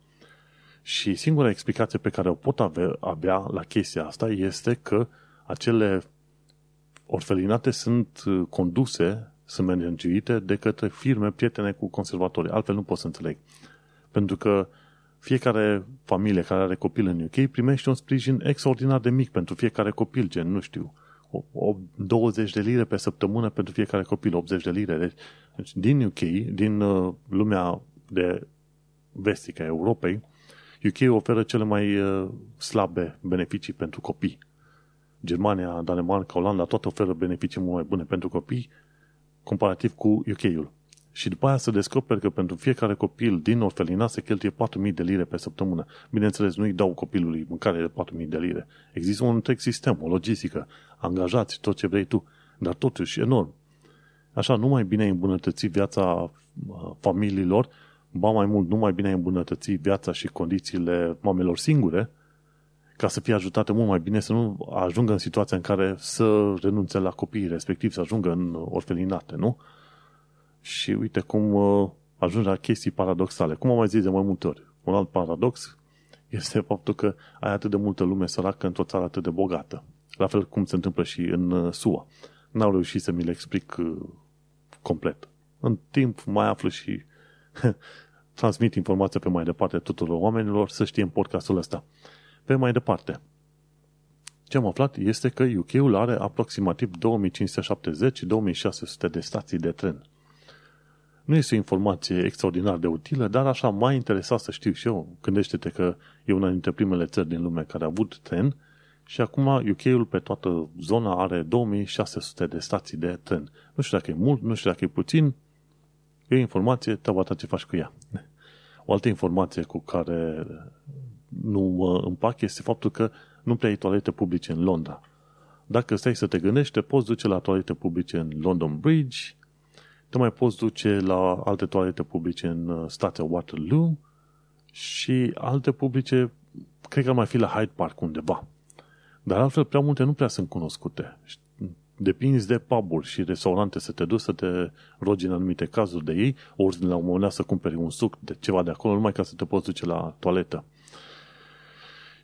Și singura explicație pe care o pot avea, abia la chestia asta este că acele orfelinate sunt uh, conduse, sunt managerite de către firme prietene cu conservatorii. Altfel nu pot să înțeleg. Pentru că fiecare familie care are copil în UK primește un sprijin extraordinar de mic pentru fiecare copil, gen, nu știu, 20 de lire pe săptămână pentru fiecare copil, 80 de lire. Deci, deci din UK, din uh, lumea de vestică a Europei, UK oferă cele mai uh, slabe beneficii pentru copii. Germania, Danemarca, Olanda, toate oferă beneficii mult mai bune pentru copii comparativ cu UK-ul. Și după aia se descoperi că pentru fiecare copil din orfelina se cheltuie 4.000 de lire pe săptămână. Bineînțeles, nu-i dau copilului mâncare de 4.000 de lire. Există un întreg sistem, o logistică, angajați, tot ce vrei tu, dar totuși enorm. Așa, nu mai bine ai îmbunătăți viața uh, familiilor, ba mai mult, nu mai bine ai îmbunătăți viața și condițiile mamelor singure, ca să fie ajutate mult mai bine să nu ajungă în situația în care să renunțe la copiii respectiv, să ajungă în orfelinate, nu? Și uite cum uh, ajungi la chestii paradoxale. Cum am mai zis de mai multe ori. Un alt paradox este faptul că ai atât de multă lume săracă într-o țară atât de bogată. La fel cum se întâmplă și în uh, SUA. N-au reușit să mi le explic uh, complet. În timp mai aflu și transmit informația pe mai departe tuturor oamenilor să știe în podcastul ăsta. Pe mai departe, ce am aflat este că UK-ul are aproximativ 2570-2600 de stații de tren. Nu este o informație extraordinar de utilă, dar așa m-a interesat să știu și eu. Gândește-te că e una dintre primele țări din lume care a avut tren și acum UK-ul pe toată zona are 2600 de stații de tren. Nu știu dacă e mult, nu știu dacă e puțin, e o informație, te ta ce faci cu ea. O altă informație cu care nu mă împac este faptul că nu prea ai toalete publice în Londra. Dacă stai să te gândești, te poți duce la toalete publice în London Bridge, te mai poți duce la alte toalete publice în uh, stația Waterloo și alte publice, cred că ar mai fi la Hyde Park undeva. Dar altfel prea multe nu prea sunt cunoscute. Depinzi de puburi și restaurante să te duci să te rogi în anumite cazuri de ei, ori la un moment dat să cumperi un suc de ceva de acolo, numai ca să te poți duce la toaletă.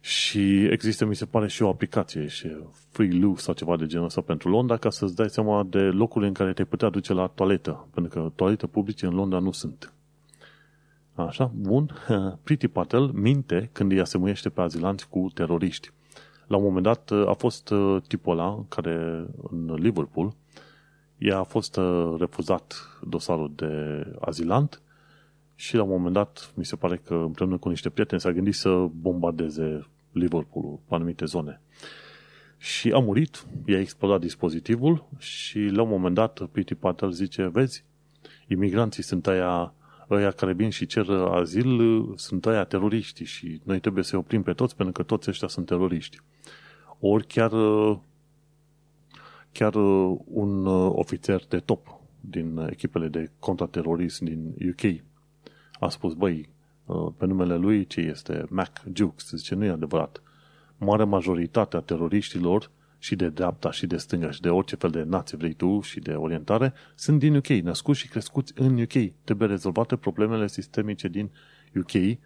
Și există, mi se pare, și o aplicație, și Free Loo sau ceva de genul ăsta pentru Londra, ca să-ți dai seama de locurile în care te putea duce la toaletă, pentru că toalete publice în Londra nu sunt. Așa, bun. Pretty Patel minte când îi asemuiește pe azilanți cu teroriști. La un moment dat a fost uh, tipul ăla care în Liverpool i a fost uh, refuzat dosarul de azilant și la un moment dat, mi se pare că împreună cu niște prieteni s-a gândit să bombardeze Liverpool pe anumite zone. Și a murit, i-a explodat dispozitivul și la un moment dat Pity Patel zice, vezi, imigranții sunt aia, aia care vin și cer azil, sunt aia teroriști și noi trebuie să-i oprim pe toți pentru că toți ăștia sunt teroriști. Ori chiar, chiar un ofițer de top din echipele de contraterorism din UK a spus, băi, uh, pe numele lui ce este Mac Jukes, zice, nu e adevărat. Mare majoritatea teroriștilor și de dreapta și de stânga și de orice fel de nație vrei tu și de orientare, sunt din UK, născuți și crescuți în UK. Trebuie rezolvate problemele sistemice din UK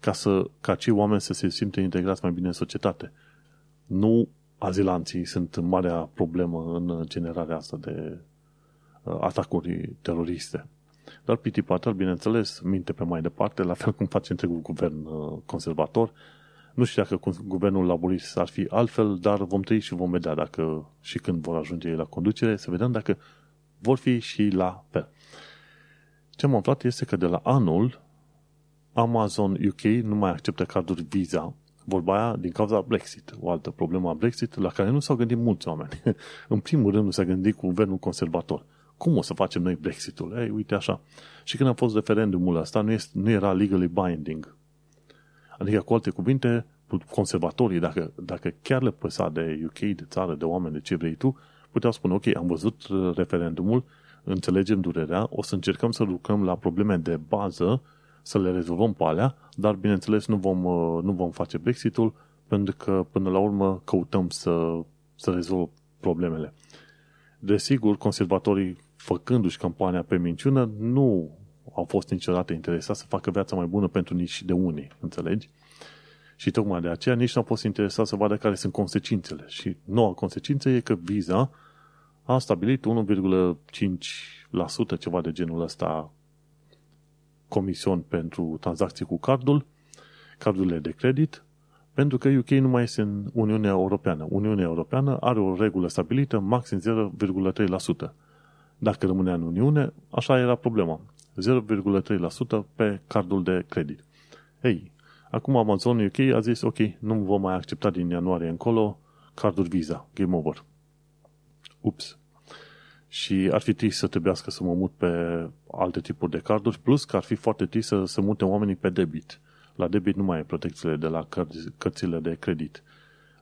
ca, să, ca cei oameni să se simtă integrați mai bine în societate. Nu azilanții sunt marea problemă în generarea asta de uh, atacuri teroriste. Dar Piti Patel, bineînțeles, minte pe mai departe, la fel cum face întregul guvern uh, conservator. Nu știu dacă guvernul laborist ar fi altfel, dar vom trăi și vom vedea dacă și când vor ajunge ei la conducere, să vedem dacă vor fi și la fel. Ce am aflat este că de la anul Amazon UK nu mai acceptă carduri Visa, vorba aia din cauza Brexit, o altă problemă a Brexit la care nu s-au gândit mulți oameni. în primul rând nu s-a gândit guvernul conservator. Cum o să facem noi Brexitul? Ei, uite așa. Și când a fost referendumul ăsta, nu, este, nu era legally binding. Adică, cu alte cuvinte, conservatorii, dacă, dacă chiar le păsa de UK, de țară, de oameni, de ce vrei tu, puteau spune, ok, am văzut referendumul, înțelegem durerea, o să încercăm să lucrăm la probleme de bază, să le rezolvăm pe alea, dar bineînțeles nu vom, nu vom face Brexitul, pentru că până la urmă căutăm să, să rezolv problemele. Desigur, conservatorii făcându-și campania pe minciună, nu au fost niciodată interesați să facă viața mai bună pentru nici de unii, înțelegi? Și tocmai de aceea nici nu au fost interesați să vadă care sunt consecințele. Și noua consecință e că Visa a stabilit 1,5% ceva de genul ăsta comision pentru tranzacții cu cardul, cardurile de credit, pentru că UK nu mai este în Uniunea Europeană. Uniunea Europeană are o regulă stabilită, maxim 0,3%. Dacă rămânea în Uniune, așa era problema. 0,3% pe cardul de credit. Ei, acum Amazon UK a zis, ok, nu vom mai accepta din ianuarie încolo carduri Visa. Game over. Ups. Și ar fi trist să trebuiască să mă mut pe alte tipuri de carduri, plus că ar fi foarte trist să, să mute oamenii pe debit. La debit nu mai ai protecțiile de la căr- cărțile de credit.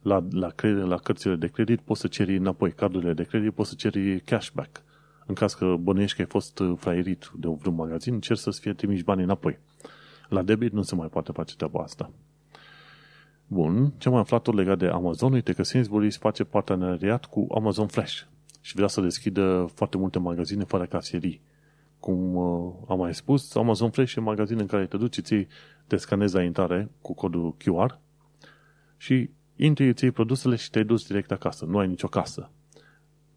La, la, credit, la cărțile de credit poți să ceri înapoi, cardurile de credit poți să ceri cashback. În caz că bănuiești că ai fost uh, fraierit de vreun magazin, cer să-ți fie trimiși banii înapoi. La debit nu se mai poate face treaba asta. Bun, ce am aflat tot legat de Amazon, uite că Sainsbury's face parteneriat cu Amazon Flash și vrea să deschidă foarte multe magazine fără casierii. Cum uh, am mai spus, Amazon Fresh e un magazin în care te duci, ții, te scanezi la intrare cu codul QR și intri, îți iei produsele și te duci direct acasă. Nu ai nicio casă.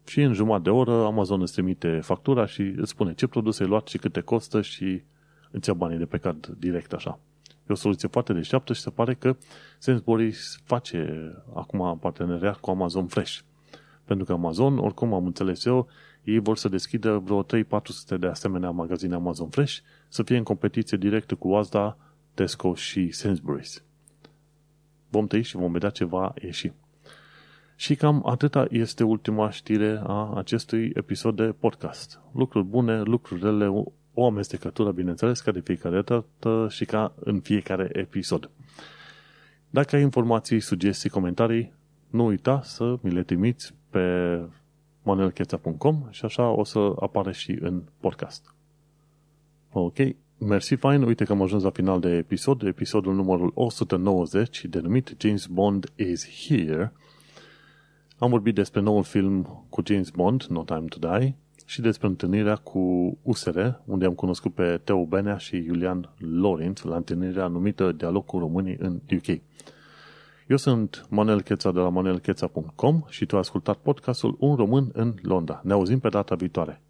Și în jumătate de oră Amazon îți trimite factura și îți spune ce produse ai luat și cât te costă și îți ia banii de pe card direct așa. E o soluție foarte deșteaptă și se pare că Sainsbury's face acum parteneriat cu Amazon Fresh. Pentru că Amazon, oricum am înțeles eu, ei vor să deschidă vreo 3-400 de asemenea magazine Amazon Fresh să fie în competiție directă cu Asda, Tesco și Sainsbury's. Vom tăi și vom vedea ce va ieși. Și cam atâta este ultima știre a acestui episod de podcast. Lucruri bune, lucruri rele, o amestecătură, bineînțeles, ca de fiecare dată și ca în fiecare episod. Dacă ai informații, sugestii, comentarii, nu uita să mi le trimiți pe manuelcheța.com și așa o să apare și în podcast. Ok, mersi fain, uite că am ajuns la final de episod, episodul numărul 190, denumit James Bond is Here. Am vorbit despre noul film cu James Bond, No Time to Die, și despre întâlnirea cu USR, unde am cunoscut pe Teo Benea și Iulian Laurent la întâlnirea numită Dialog cu românii în UK. Eu sunt Manuel Cheța de la manuelcheța.com și tu ai ascultat podcastul Un român în Londra. Ne auzim pe data viitoare.